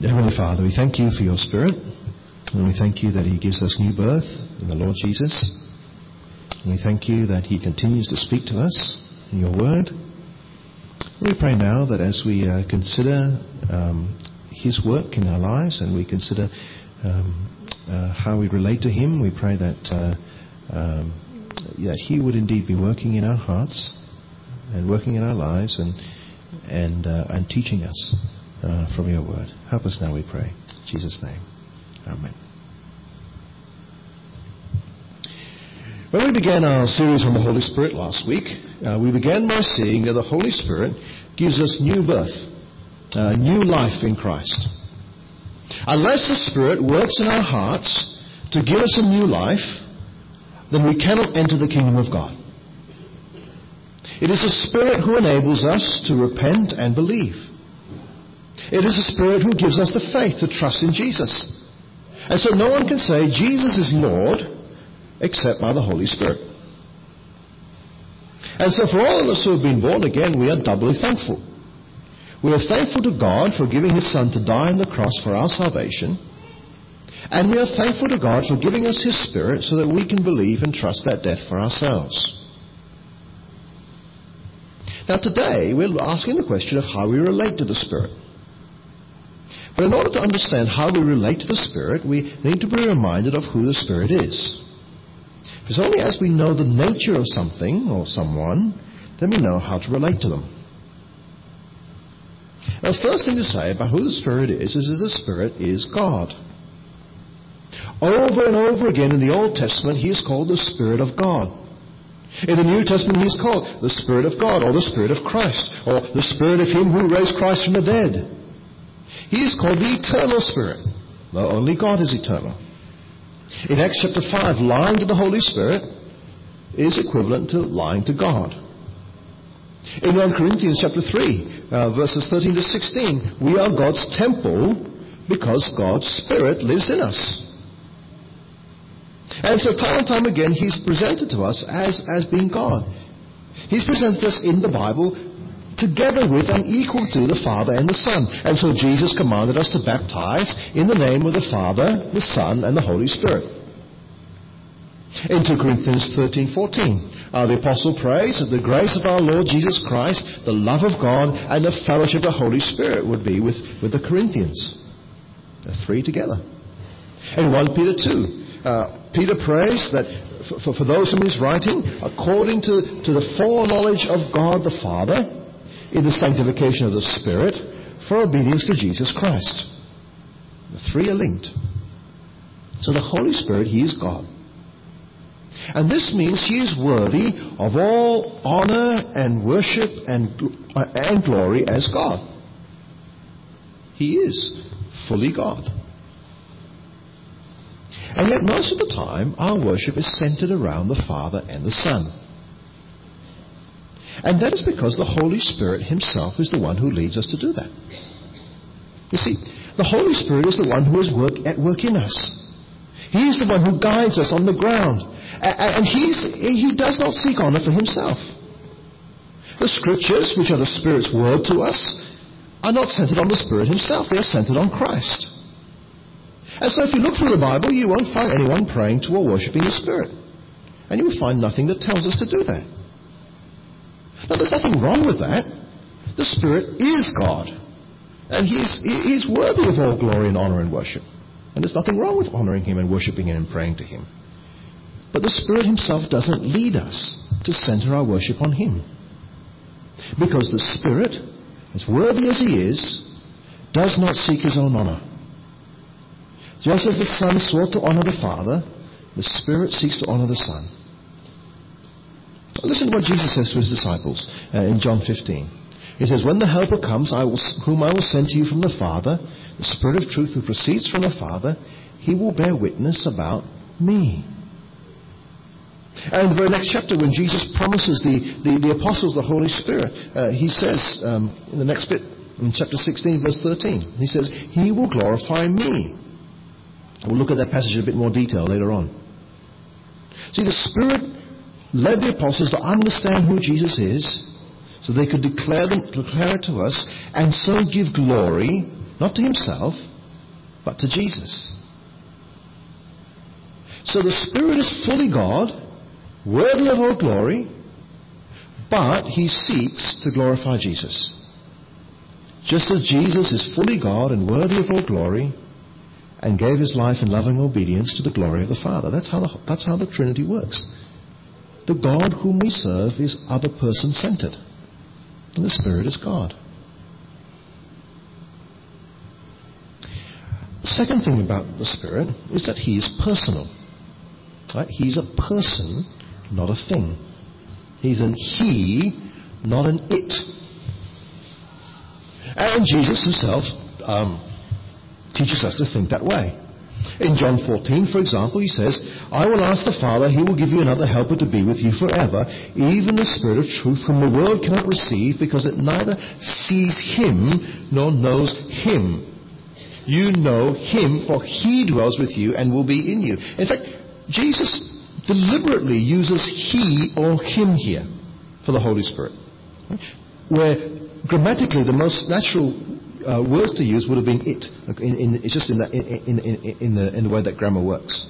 Heavenly Father, we thank you for your Spirit, and we thank you that He gives us new birth in the Lord Jesus. And we thank you that He continues to speak to us in your Word. We pray now that as we uh, consider um, His work in our lives and we consider um, uh, how we relate to Him, we pray that, uh, um, that He would indeed be working in our hearts and working in our lives and, and, uh, and teaching us uh, from your word. Help us now, we pray. In Jesus' name. Amen. When we began our series on the Holy Spirit last week, uh, we began by seeing that the Holy Spirit gives us new birth, uh, new life in Christ. Unless the Spirit works in our hearts to give us a new life, then we cannot enter the kingdom of God. It is the Spirit who enables us to repent and believe. It is the Spirit who gives us the faith to trust in Jesus. And so no one can say Jesus is Lord except by the Holy Spirit. And so for all of us who have been born again, we are doubly thankful. We are thankful to God for giving His Son to die on the cross for our salvation. And we are thankful to God for giving us His Spirit so that we can believe and trust that death for ourselves. Now today, we're asking the question of how we relate to the Spirit. But in order to understand how we relate to the Spirit, we need to be reminded of who the Spirit is. It's only as we know the nature of something or someone, then we know how to relate to them. Now, the first thing to say about who the Spirit is is that the Spirit is God. Over and over again in the Old Testament, He is called the Spirit of God. In the New Testament, He is called the Spirit of God, or the Spirit of Christ, or the Spirit of Him who raised Christ from the dead. He is called the eternal Spirit. Though only God is eternal. In Acts chapter 5, lying to the Holy Spirit is equivalent to lying to God. In 1 Corinthians chapter 3, uh, verses 13 to 16, we are God's temple because God's Spirit lives in us. And so time and time again, He's presented to us as, as being God. He's presented us in the Bible together with and equal to the Father and the Son. And so Jesus commanded us to baptize in the name of the Father, the Son, and the Holy Spirit. In 2 Corinthians 13, 14, uh, the apostle prays that the grace of our Lord Jesus Christ, the love of God, and the fellowship of the Holy Spirit would be with, with the Corinthians. The three together. In 1 Peter 2, uh, Peter prays that for, for, those whom he's writing, according to, to the foreknowledge of God the Father, in the sanctification of the Spirit for obedience to Jesus Christ. The three are linked. So the Holy Spirit, He is God. And this means He is worthy of all honor and worship and, uh, and glory as God. He is fully God. And yet, most of the time, our worship is centered around the Father and the Son. And that is because the Holy Spirit Himself is the one who leads us to do that. You see, the Holy Spirit is the one who is work, at work in us. He is the one who guides us on the ground. And He does not seek honor for Himself. The Scriptures, which are the Spirit's word to us, are not centered on the Spirit Himself. They are centered on Christ. And so if you look through the Bible, you won't find anyone praying to or worshipping the Spirit. And you will find nothing that tells us to do that. Now, there's nothing wrong with that. The Spirit is God. And He's, he's worthy of all glory and honor and worship. And there's nothing wrong with honoring Him and worshiping Him and praying to Him. But the Spirit Himself doesn't lead us to center our worship on Him. Because the Spirit, as worthy as He is, does not seek His own honor. Just as the Son sought to honor the Father, the Spirit seeks to honor the Son. Listen to what Jesus says to his disciples uh, in John 15. He says, When the Helper comes, I will, whom I will send to you from the Father, the Spirit of truth who proceeds from the Father, he will bear witness about me. And in the very next chapter, when Jesus promises the, the, the apostles the Holy Spirit, uh, he says um, in the next bit, in chapter 16, verse 13, he says, He will glorify me. We'll look at that passage in a bit more detail later on. See, the Spirit led the apostles to understand who Jesus is so they could declare, them, declare it to us and so give glory Not to himself, but to Jesus. So the Spirit is fully God, worthy of all glory, but he seeks to glorify Jesus. Just as Jesus is fully God and worthy of all glory, and gave his life in loving obedience to the glory of the Father. That's how the, that's how the Trinity works. The God whom we serve is other person centered, and the Spirit is God. The second thing about the Spirit is that he is personal. Right? He's a person, not a thing. He's an he, not an it. And Jesus himself um, teaches us to think that way. In John 14, for example, he says, I will ask the Father, he will give you another helper to be with you forever, even the Spirit of truth, whom the world cannot receive because it neither sees him nor knows him. You know him, for he dwells with you and will be in you. In fact, Jesus deliberately uses he or him here for the Holy Spirit. Where grammatically the most natural uh, words to use would have been it. In, in, it's just in, that, in, in, the, in the way that grammar works.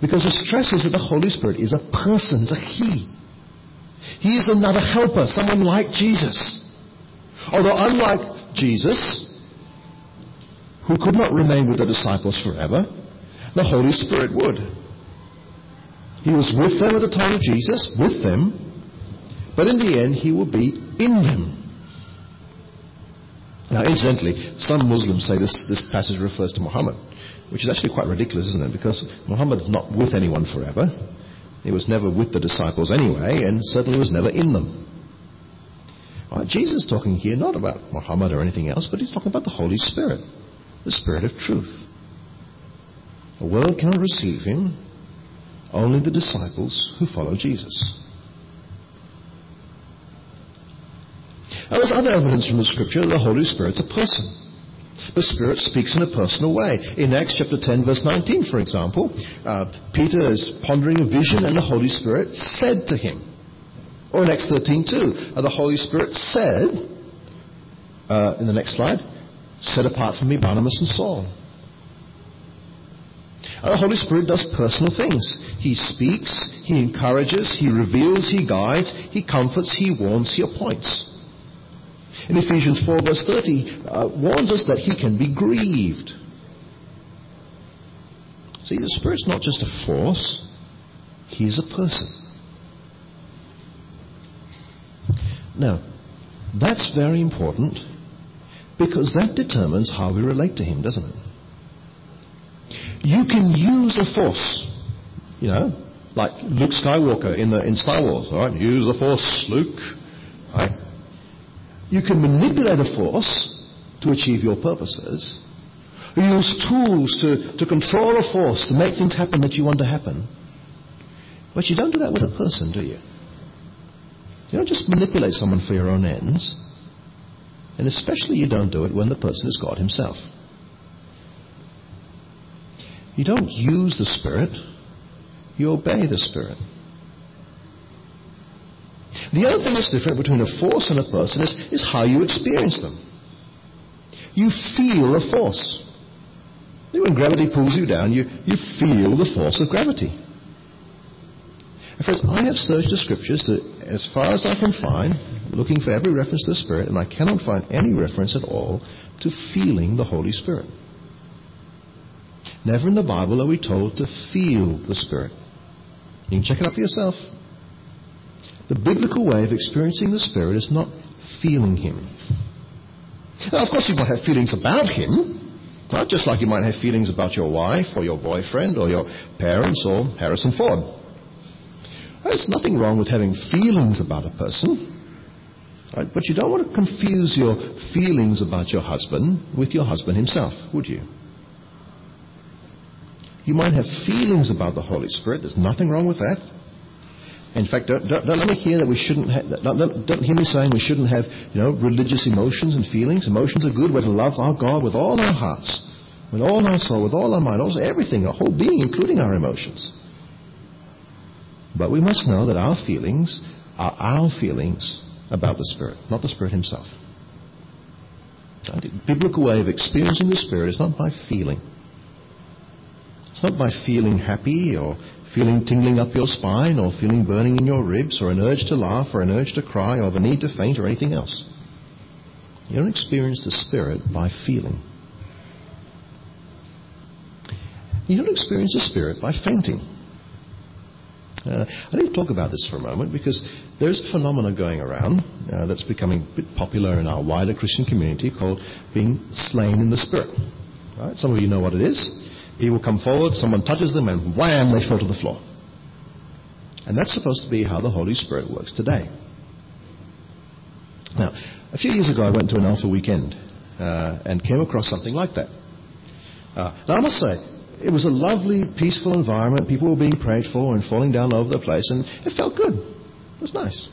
Because the stress is that the Holy Spirit is a person, is a He. He is another helper, someone like Jesus. Although unlike Jesus, who could not remain with the disciples forever, the Holy Spirit would. He was with them at the time of Jesus, with them, but in the end he will be in them. Now, incidentally, some Muslims say this, this passage refers to Muhammad, which is actually quite ridiculous, isn't it? Because Muhammad is not with anyone forever. He was never with the disciples anyway, and certainly was never in them. Right, Jesus is talking here not about Muhammad or anything else, but he's talking about the Holy Spirit, the Spirit of truth. The world cannot receive him, only the disciples who follow Jesus. Now, there's other evidence from the Scripture that the Holy Spirit's a person. The Spirit speaks in a personal way. In Acts chapter 10, verse 19, for example, uh, Peter is pondering a vision, and the Holy Spirit said to him. Or in Acts 13, too, uh, the Holy Spirit said, uh, in the next slide, set apart from me Barnabas and Saul. The Holy Spirit does personal things. He speaks, He encourages, He reveals, He guides, He comforts, He warns, He appoints in Ephesians 4, verse 30, uh, warns us that he can be grieved. See, the Spirit's not just a force, He's a person. Now, that's very important because that determines how we relate to Him, doesn't it? You can use a force, you know, like Luke Skywalker in, the, in Star Wars, all right? Use the force, Luke. Right? You can manipulate a force to achieve your purposes. You use tools to, to control a force, to make things happen that you want to happen. But you don't do that with a person, do you? You don't just manipulate someone for your own ends. And especially you don't do it when the person is God Himself. You don't use the Spirit, you obey the Spirit. The other thing that's different between a force and a person is, is how you experience them. You feel a force. When gravity pulls you down, you, you feel the force of gravity. And friends, I have searched the scriptures to, as far as I can find, looking for every reference to the Spirit, and I cannot find any reference at all to feeling the Holy Spirit. Never in the Bible are we told to feel the Spirit. You can check it up for yourself. The biblical way of experiencing the Spirit is not feeling Him. Now, of course, you might have feelings about Him, right? just like you might have feelings about your wife or your boyfriend or your parents or Harrison Ford. There's nothing wrong with having feelings about a person, right? but you don't want to confuse your feelings about your husband with your husband himself, would you? You might have feelings about the Holy Spirit. There's nothing wrong with that. In fact, don't, don't, don't let me hear that we shouldn't don't, don't, don't hear me saying we shouldn't have, you know, religious emotions and feelings. Emotions are good. We're to love our God with all our hearts, with all our soul, with all our mind, also everything, our whole being, including our emotions. But we must know that our feelings are our feelings about the Spirit, not the Spirit Himself. The biblical way of experiencing the Spirit is not by feeling. It's not by feeling happy or feeling tingling up your spine or feeling burning in your ribs or an urge to laugh or an urge to cry or the need to faint or anything else. You don't experience the Spirit by feeling. You don't experience the Spirit by fainting. Uh, I need to talk about this for a moment because there's a phenomenon going around uh, that's becoming a bit popular in our wider Christian community called being slain in the Spirit. Right? Some of you know what it is. People come forward, someone touches them, and wham, they fall to the floor. And that's supposed to be how the Holy Spirit works today. Now, a few years ago, I went to an Alpha weekend uh, and came across something like that. Uh, now, I must say, it was a lovely, peaceful environment. People were being prayed for and falling down all over the place, and it felt good. It was nice.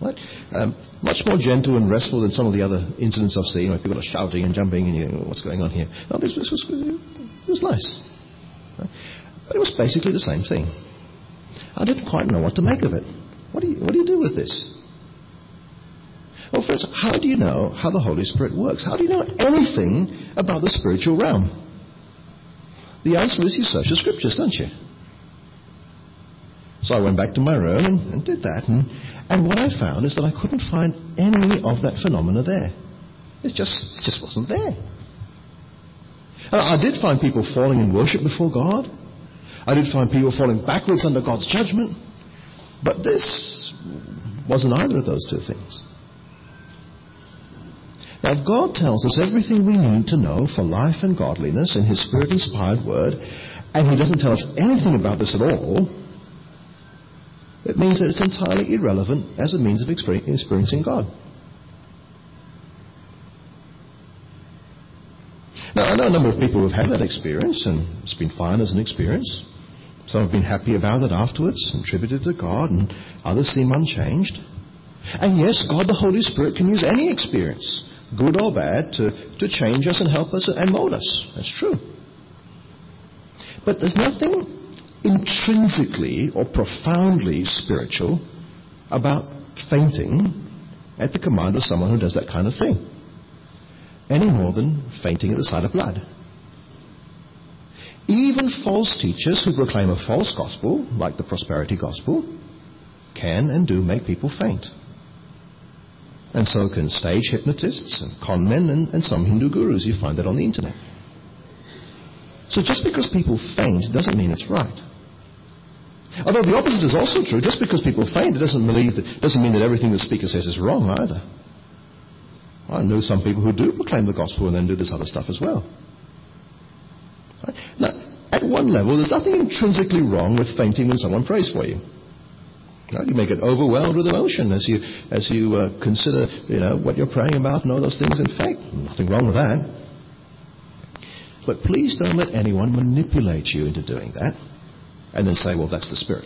Right? Um, much more gentle and restful than some of the other incidents I've seen where people are shouting and jumping and you know, what's going on here. No, this, this was, it was nice. Right? But it was basically the same thing. I didn't quite know what to make of it. What do you, what do, you do with this? Well, first, how do you know how the Holy Spirit works? How do you know anything about the spiritual realm? The answer is you search the scriptures, don't you? So I went back to my room and, and did that. And, and what I found is that I couldn't find any of that phenomena there. It just, it just wasn't there. I did find people falling in worship before God. I did find people falling backwards under God's judgment. But this wasn't either of those two things. Now, if God tells us everything we need to know for life and godliness in His Spirit inspired Word, and He doesn't tell us anything about this at all, it means that it's entirely irrelevant as a means of experiencing God. Now, I know a number of people who have had that experience, and it's been fine as an experience. Some have been happy about it afterwards, attributed to God, and others seem unchanged. And yes, God the Holy Spirit can use any experience good or bad, to, to change us and help us and mold us. That's true. But there's nothing intrinsically or profoundly spiritual about fainting at the command of someone who does that kind of thing, any more than fainting at the sight of blood. Even false teachers who proclaim a false gospel, like the prosperity gospel, can and do make people faint. And so can stage hypnotists and con men and, and some Hindu gurus. You find that on the internet. So just because people faint doesn't mean it's right. Although the opposite is also true. Just because people faint, it doesn't, that, doesn't mean that everything the speaker says is wrong either. I know some people who do proclaim the gospel and then do this other stuff as well. Right? Now, at one level, there's nothing intrinsically wrong with fainting when someone prays for you. You may get overwhelmed with emotion as you, as you uh, consider you know, what you're praying about and all those things. In fact, nothing wrong with that. But please don't let anyone manipulate you into doing that and then say, well, that's the Spirit.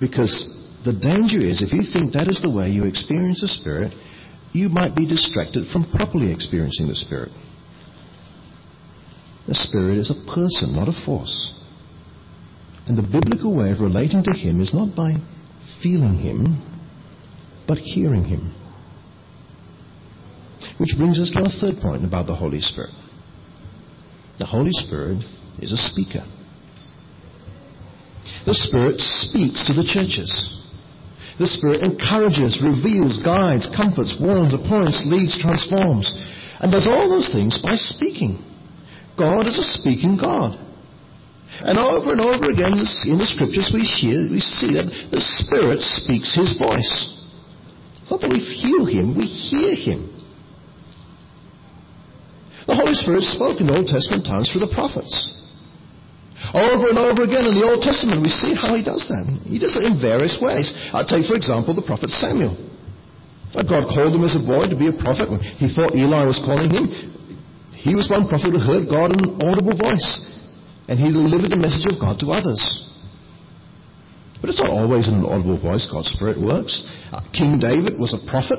Because the danger is if you think that is the way you experience the Spirit, you might be distracted from properly experiencing the Spirit. The Spirit is a person, not a force. And the biblical way of relating to Him is not by feeling Him, but hearing Him. Which brings us to our third point about the Holy Spirit. The Holy Spirit is a speaker. The Spirit speaks to the churches. The Spirit encourages, reveals, guides, comforts, warns, appoints, leads, transforms, and does all those things by speaking. God is a speaking God. And over and over again in the scriptures we hear, we see that the Spirit speaks His voice. Not that we feel Him, we hear Him. The Holy Spirit spoke in Old Testament times through the prophets. Over and over again in the Old Testament, we see how He does that. He does it in various ways. I'll take, for example, the prophet Samuel. God called him as a boy to be a prophet. He thought Eli was calling him, he was one prophet who heard God in an audible voice and he delivered the message of God to others. But it's not always in an audible voice God's Spirit works. Uh, King David was a prophet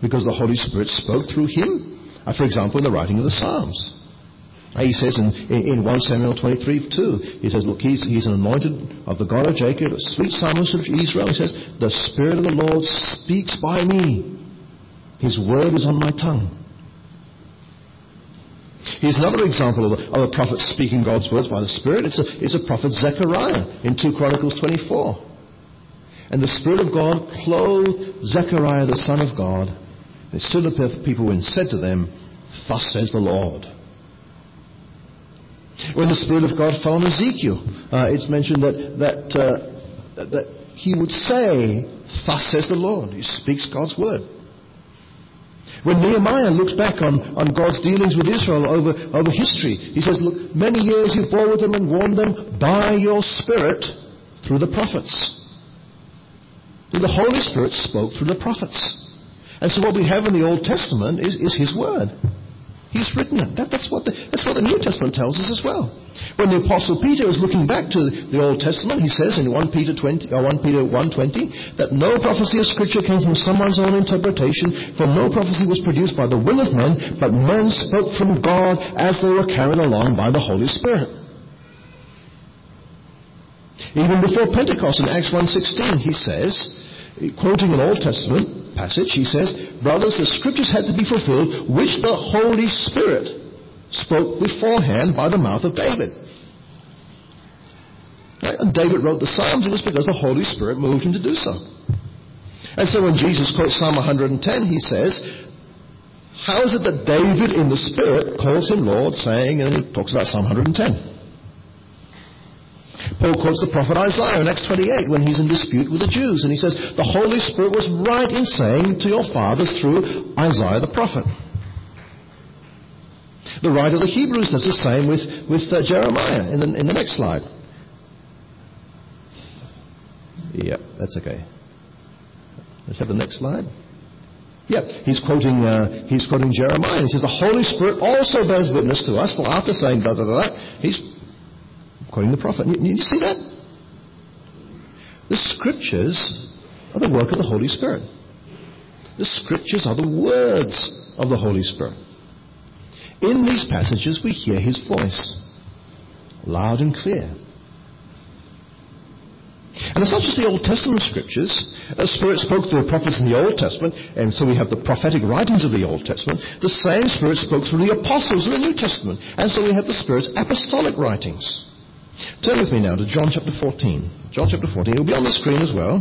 because the Holy Spirit spoke through him. Uh, for example, in the writing of the Psalms. He says in, in, in 1 Samuel 23 2, he says, Look, he's, he's an anointed of the God of Jacob, a sweet psalmist of Israel. He says, The Spirit of the Lord speaks by me. His word is on my tongue. Here's another example of a, of a, prophet speaking God's words by the Spirit. It's a, it's a prophet Zechariah in 2 Chronicles 24. And the Spirit of God clothed Zechariah, the son of God. They stood up people and said to them, Thus says the Lord. When the Spirit of God fell on Ezekiel, uh, it's mentioned that, that, uh, that he would say, Thus says the Lord. He speaks God's word. When Nehemiah looks back on, on God's dealings with Israel over, over history, he says, Look, many years you bore with them and warned them by your Spirit through the prophets. The Holy Spirit spoke through the prophets. And so what we have in the Old Testament is, is His Word. He's written it. That, that's, what the, that's what the New Testament tells us as well. When the Apostle Peter is looking back to the Old Testament, he says in 1 Peter, 20, or uh, 1 Peter 1.20 that no prophecy of Scripture came from someone's own interpretation, for no prophecy was produced by the will of men, but men spoke from God as they were carried along by the Holy Spirit. Even before Pentecost in Acts 1.16, he says, quoting an Old Testament, passage, he says, Brothers, the scriptures had to be fulfilled, which the Holy Spirit spoke beforehand by the mouth of David. And David wrote the Psalms, it was because the Holy Spirit moved him to do so. And so when Jesus quotes Psalm 110, he says, How is it that David in the Spirit calls him Lord, saying, and he talks about Psalm 110. Paul quotes the prophet Isaiah in Acts 28 when he's in dispute with the Jews. And he says, The Holy Spirit was right in saying to your fathers through Isaiah the prophet. The writer of the Hebrews does the same with, with uh, Jeremiah in the, in the next slide. Yep, that's okay. Let's have the next slide. Yeah, he's quoting, uh, he's quoting Jeremiah. He says, The Holy Spirit also bears witness to us, for after saying da da da da, he's quoting the prophet. You, you see that? The scriptures are the work of the Holy Spirit. The scriptures are the words of the Holy Spirit. In these passages, we hear his voice, loud and clear. And it's not just the Old Testament scriptures. The Spirit spoke to the prophets in the Old Testament, and so we have the prophetic writings of the Old Testament. The same Spirit spoke through the apostles in the New Testament, and so we have the Spirit's apostolic writings. Turn with me now to John chapter 14. John chapter 14. It will be on the screen as well.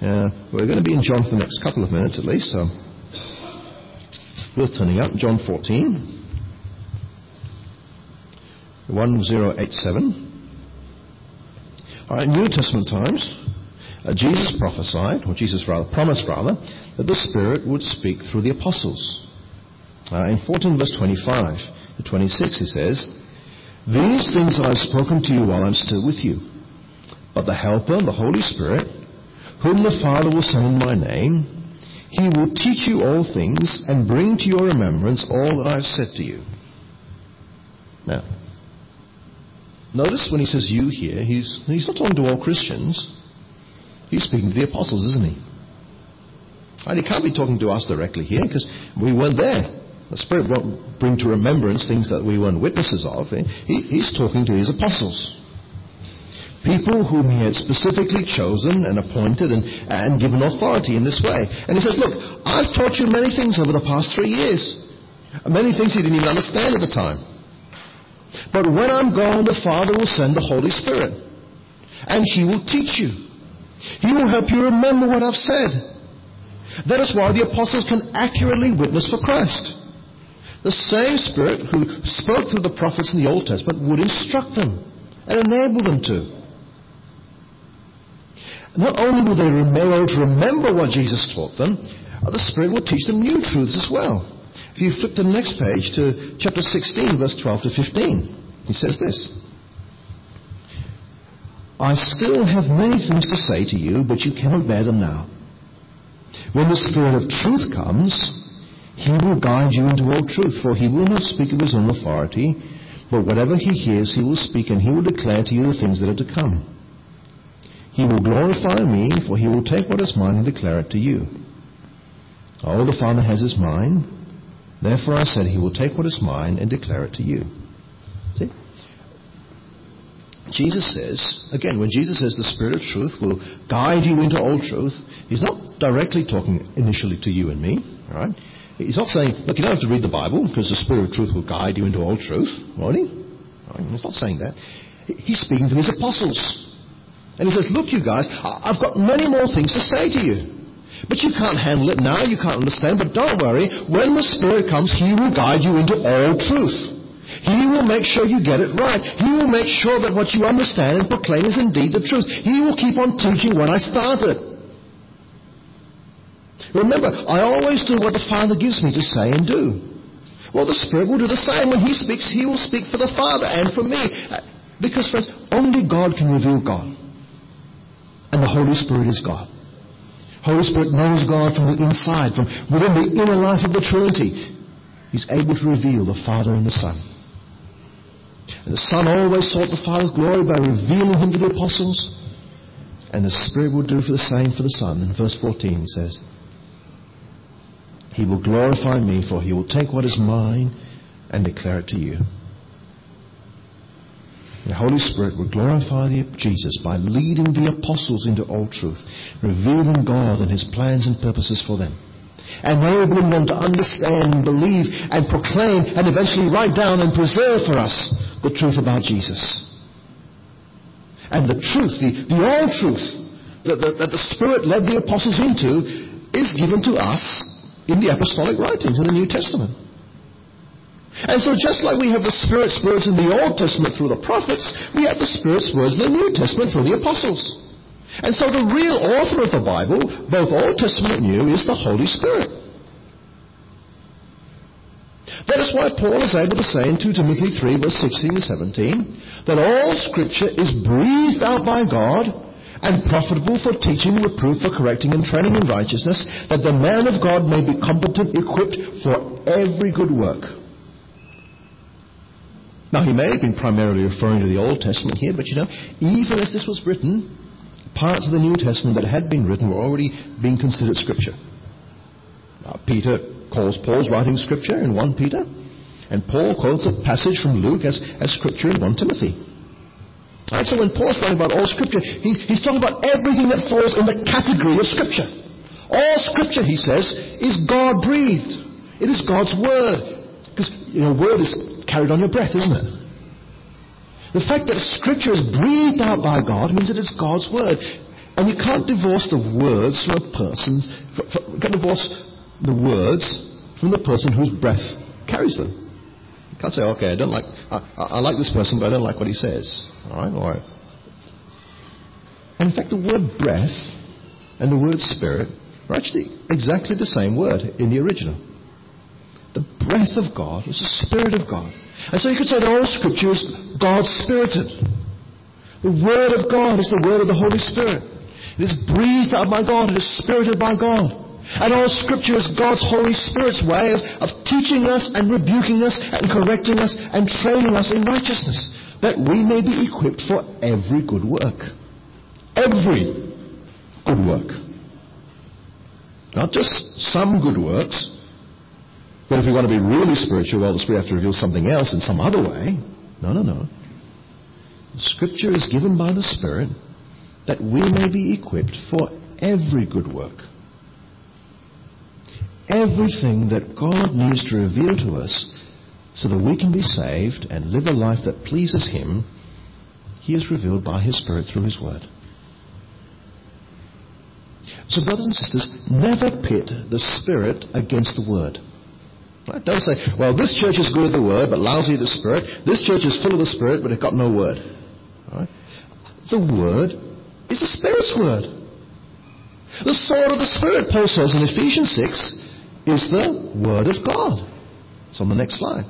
Uh, we're going to be in John for the next couple of minutes at least, so worth turning up. John 14. 1087. All right, New Testament times, uh, Jesus prophesied, or Jesus rather promised rather, that the Spirit would speak through the apostles. Uh, in 14 verse 25 to 26 he says, these things I have spoken to you while I'm still with you. But the Helper, the Holy Spirit, whom the Father will send in my name, he will teach you all things and bring to your remembrance all that I've said to you. Now, notice when he says you here, he's, he's not talking to all Christians. He's speaking to the apostles, isn't he? And he can't be talking to us directly here because we weren't there. The Spirit won't bring to remembrance things that we weren't witnesses of. Eh? He, he's talking to his apostles. People whom he had specifically chosen and appointed and, and given authority in this way. And he says, Look, I've taught you many things over the past three years. Many things he didn't even understand at the time. But when I'm gone, the Father will send the Holy Spirit. And he will teach you. He will help you remember what I've said. That is why the apostles can accurately witness for Christ. The same Spirit who spoke through the prophets in the Old Testament would instruct them and enable them to. Not only will they be able to remember what Jesus taught them, the Spirit will teach them new truths as well. If you flip to the next page to chapter 16, verse 12 to 15, he says this. I still have many things to say to you, but you cannot bear them now. When the Spirit of truth comes, he will guide you into all truth, for he will not speak of his own authority, but whatever he hears, he will speak, and he will declare to you the things that are to come. He will glorify me, for he will take what is mine and declare it to you. All the Father has is mine. Therefore I said, He will take what is mine and declare it to you. See? Jesus says, again, when Jesus says the Spirit of truth will guide you into all truth, He's not directly talking initially to you and me. Right? He's not saying, look, you don't have to read the Bible because the Spirit of truth will guide you into all truth, won't he? He's not saying that. He's speaking to his apostles. And he says, look, you guys, I've got many more things to say to you. But you can't handle it now, you can't understand, but don't worry. When the Spirit comes, He will guide you into all truth. He will make sure you get it right. He will make sure that what you understand and proclaim is indeed the truth. He will keep on teaching what I started. Remember, I always do what the Father gives me to say and do. Well, the Spirit will do the same. When He speaks, He will speak for the Father and for me. Because, friends, only God can reveal God. And the Holy Spirit is God. Holy Spirit knows God from the inside, from within the inner life of the Trinity. He's able to reveal the Father and the Son. And the Son always sought the Father's glory by revealing him to the apostles. And the Spirit will do for the same for the Son. In verse 14 he says, He will glorify me, for he will take what is mine and declare it to you. The Holy Spirit will glorify Jesus by leading the apostles into all truth, revealing God and His plans and purposes for them, enabling them to understand believe and proclaim and eventually write down and preserve for us the truth about Jesus. And the truth, the, the all truth that, that the Spirit led the apostles into is given to us in the apostolic writings in the New Testament. And so just like we have the Spirit's words in the Old Testament through the prophets, we have the Spirit's words in the New Testament through the apostles. And so the real author of the Bible, both Old Testament and New, is the Holy Spirit. That is why Paul is able to say in 2 Timothy 3 verse 16 and 17 that all scripture is breathed out by God and profitable for teaching, reproof, for correcting and training in righteousness, that the man of God may be competent, equipped for every good work. Now, he may have been primarily referring to the Old Testament here, but you know, even as this was written, parts of the New Testament that had been written were already being considered Scripture. Now, Peter calls Paul's writing Scripture in 1 Peter, and Paul quotes a passage from Luke as, as Scripture in 1 Timothy. Right, so when Paul's writing about all Scripture, he, he's talking about everything that falls in the category of Scripture. All Scripture, he says, is God breathed. It is God's Word. Because, your know, Word is carried on your breath, isn't it? The fact that Scripture is breathed out by God means that it's God's Word. And you can't divorce the words from a person's, you can't divorce the words from the person whose breath carries them. Can't say, okay, I don't like, I, I like this person, but I don't like what he says. All right, all right. and in fact, the word breath and the word spirit are actually exactly the same word in the original. The breath of God is the Spirit of God. And so you could say that all Scripture is God spirited. The Word of God is the Word of the Holy Spirit. It is breathed out by God. It is spirited by God. And all Scripture is God's Holy Spirit's way of, of teaching us and rebuking us and correcting us and training us in righteousness, that we may be equipped for every good work. Every good work. Not just some good works, but if we want to be really spiritual, well, we have to reveal something else in some other way. No, no, no. Scripture is given by the Spirit that we may be equipped for every good work. Everything that God needs to reveal to us so that we can be saved and live a life that pleases Him, He has revealed by His Spirit through His Word. So, brothers and sisters, never pit the Spirit against the Word. Don't say, well, this church is good at the word, but lousy at the spirit. This church is full of the spirit, but it's got no word. Right? The word is the spirit's word. The sword of the spirit, Paul says in Ephesians 6, is the word of God. It's on the next slide.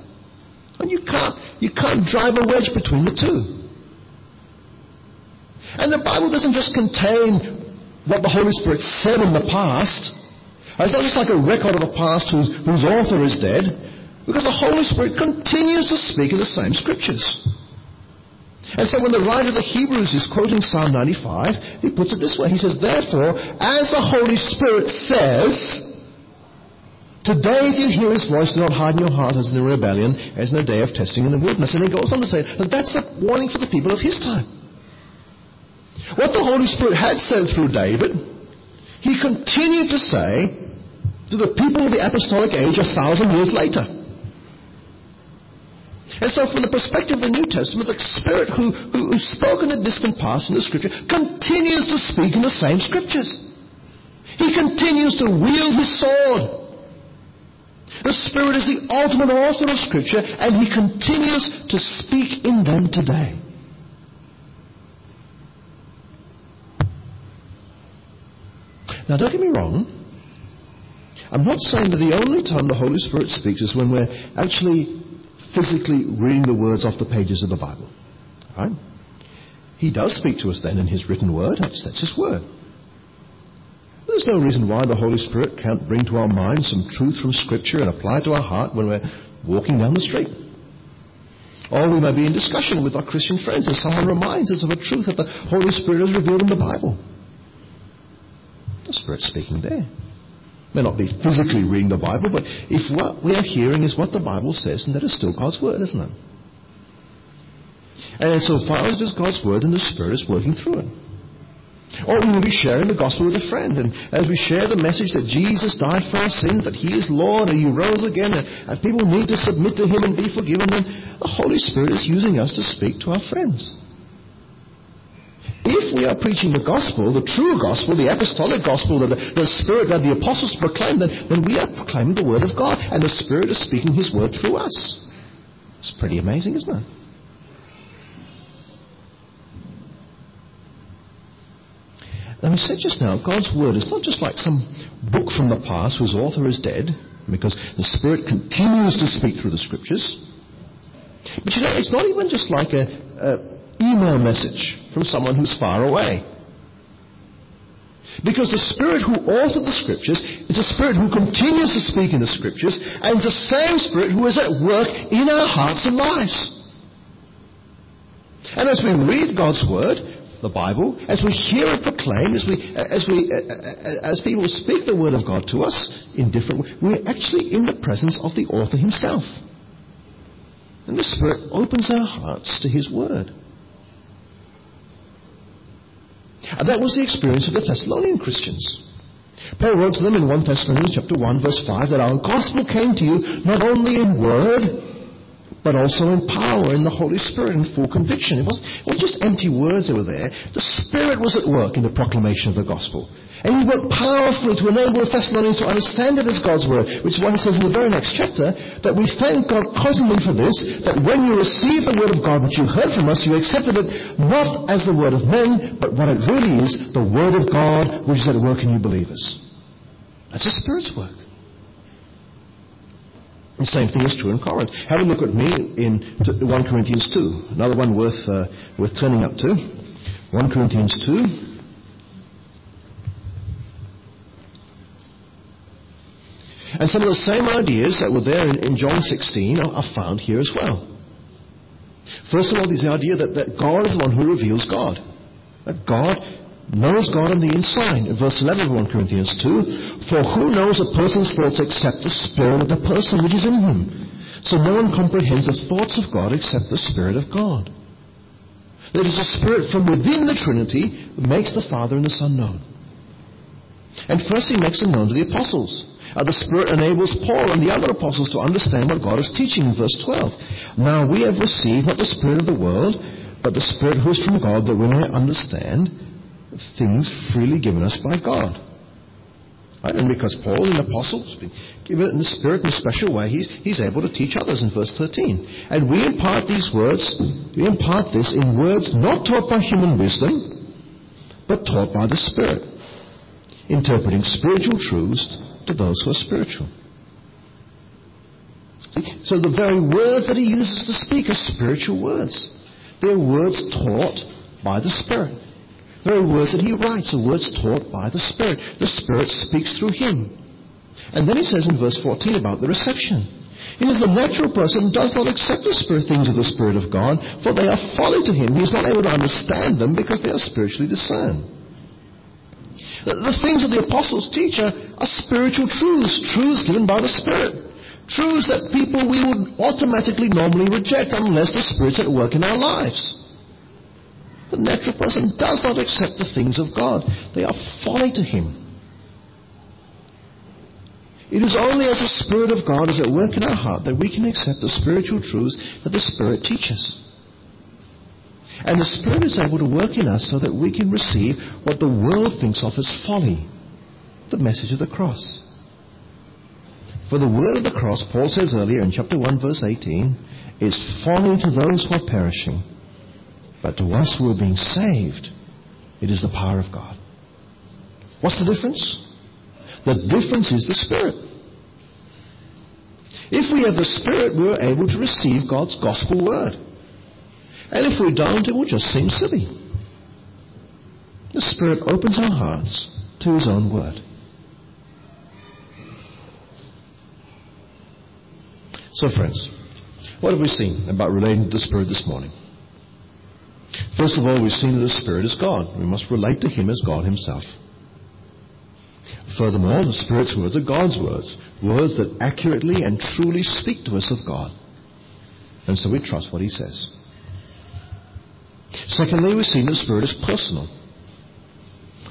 And you can't, you can't drive a wedge between the two. And the Bible doesn't just contain what the Holy Spirit said in the past. It's not just like a record of the past whose, whose author is dead, because the Holy Spirit continues to speak in the same scriptures. And so when the writer of the Hebrews is quoting Psalm 95, he puts it this way. He says, Therefore, as the Holy Spirit says, Today, if you hear his voice, do not harden your heart as in a rebellion, as in a day of testing in the wilderness. And he goes on to say that that's a warning for the people of his time. What the Holy Spirit had said through David, he continued to say to the people of the apostolic age a thousand years later. And so, from the perspective of the New Testament, the Spirit who, who, who spoke in the distant past in the Scripture continues to speak in the same Scriptures. He continues to wield his sword. The Spirit is the ultimate author of Scripture, and he continues to speak in them today. Now, don't get me wrong. I'm not saying that the only time the Holy Spirit speaks is when we're actually physically reading the words off the pages of the Bible. Right? He does speak to us then in His written word. That's, that's His word. There's no reason why the Holy Spirit can't bring to our minds some truth from Scripture and apply it to our heart when we're walking down the street. Or we may be in discussion with our Christian friends and someone reminds us of a truth that the Holy Spirit has revealed in the Bible. The Spirit's speaking there may not be physically reading the Bible, but if what we are hearing is what the Bible says, then that is still God's Word, isn't it? And so far as it is God's Word, and the Spirit is working through it. Or we will be sharing the gospel with a friend, and as we share the message that Jesus died for our sins, that He is Lord, and He rose again, and, and people need to submit to Him and be forgiven, then the Holy Spirit is using us to speak to our friends. If we are preaching the gospel, the true gospel, the apostolic gospel the, the Spirit that the apostles proclaimed, then, then we are proclaiming the word of God, and the Spirit is speaking His word through us. It's pretty amazing, isn't it? Now, we said just now, God's Word is not just like some book from the past whose author is dead, because the Spirit continues to speak through the Scriptures. But you know, it's not even just like a, a email message from someone who's far away. Because the Spirit who authored the Scriptures is a Spirit who continues to speak in the Scriptures, and it's the same Spirit who is at work in our hearts and lives. And as we read God's Word, the Bible, as we hear it proclaimed, as we, as we, uh, uh, uh, as people speak the Word of God to us in different ways, we're actually in the presence of the author himself. And the Spirit opens our hearts to His Word. And that was the experience of the Thessalonian Christians. Paul wrote to them in 1 Thessalonians chapter 1 verse 5 that our gospel came to you not only in word, but also in power in the Holy Spirit and full conviction. It wasn't, it wasn't just empty words that were there. The Spirit was at work in the proclamation of the gospel. And he worked powerfully to enable the Thessalonians to understand it as God's word, which is why he says in the very next chapter that we thank God constantly for this, that when you received the word of God which you heard from us, you accepted it not as the word of men, but what it really is, the word of God which is at work in you believers. That's the Spirit's work. The same thing is true in Corinth. Have a look at me in 1 Corinthians 2, another one worth, uh, worth turning up to. 1 Corinthians 2. And some of the same ideas that were there in, in John 16 are, are, found here as well. First of all, there's the idea that, that God is the one who reveals God. That God knows God on the inside. In verse 11 of 1 Corinthians 2, For who knows a person's thoughts except the spirit of the person which is in him? So no one comprehends the thoughts of God except the Spirit of God. There is a Spirit from within the Trinity that makes the Father and the Son known. And first he makes them known to the apostles. Uh, the Spirit enables Paul and the other apostles to understand what God is teaching in verse 12. Now we have received not the Spirit of the world, but the Spirit who is from God, that we may understand things freely given us by God. Right? And because Paul, an apostle, given in the Spirit in a special way, he's, he's able to teach others in verse 13. And we impart these words, we impart this in words not taught by human wisdom, but taught by the Spirit, interpreting spiritual truths to those who are spiritual. So the very words that he uses to speak are spiritual words. They're words taught by the Spirit. The very words that he writes are words taught by the Spirit. The Spirit speaks through him. And then he says in verse 14 about the reception. He says, The natural person does not accept the spirit things of the Spirit of God, for they are folly to him. He is not able to understand them because they are spiritually discerned. The things that the apostles teach are, are spiritual truths, truths given by the Spirit. Truths that people we would automatically normally reject unless the Spirit's at work in our lives. The natural person does not accept the things of God. They are folly to him. It is only as the Spirit of God is at work in our heart that we can accept the spiritual truths that the Spirit teaches. And the Spirit is able to work in us so that we can receive what the world thinks of as folly the message of the cross. For the word of the cross, Paul says earlier in chapter 1, verse 18, is folly to those who are perishing. But to us who are being saved, it is the power of God. What's the difference? The difference is the Spirit. If we have the Spirit, we are able to receive God's gospel word. And if we don't, it will just seem silly. The Spirit opens our hearts to His own word. So, friends, what have we seen about relating to the Spirit this morning? First of all, we've seen that the Spirit is God. We must relate to Him as God Himself. Furthermore, the Spirit's words are God's words, words that accurately and truly speak to us of God. And so we trust what He says. Secondly, we've seen that the Spirit is personal.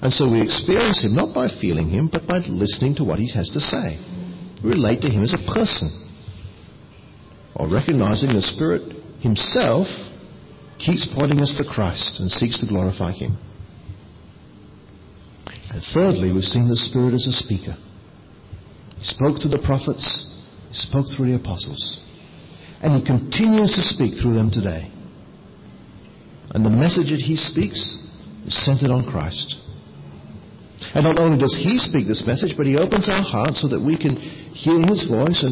And so we experience Him not by feeling Him, but by listening to what He has to say. We relate to Him as a person. Or recognizing the Spirit Himself keeps pointing us to Christ and seeks to glorify Him. And thirdly, we've seen the Spirit as a speaker. He spoke to the prophets, He spoke through the apostles, and He continues to speak through them today. And the message that He speaks is centered on Christ. And not only does He speak this message, but He opens our hearts so that we can hear His voice and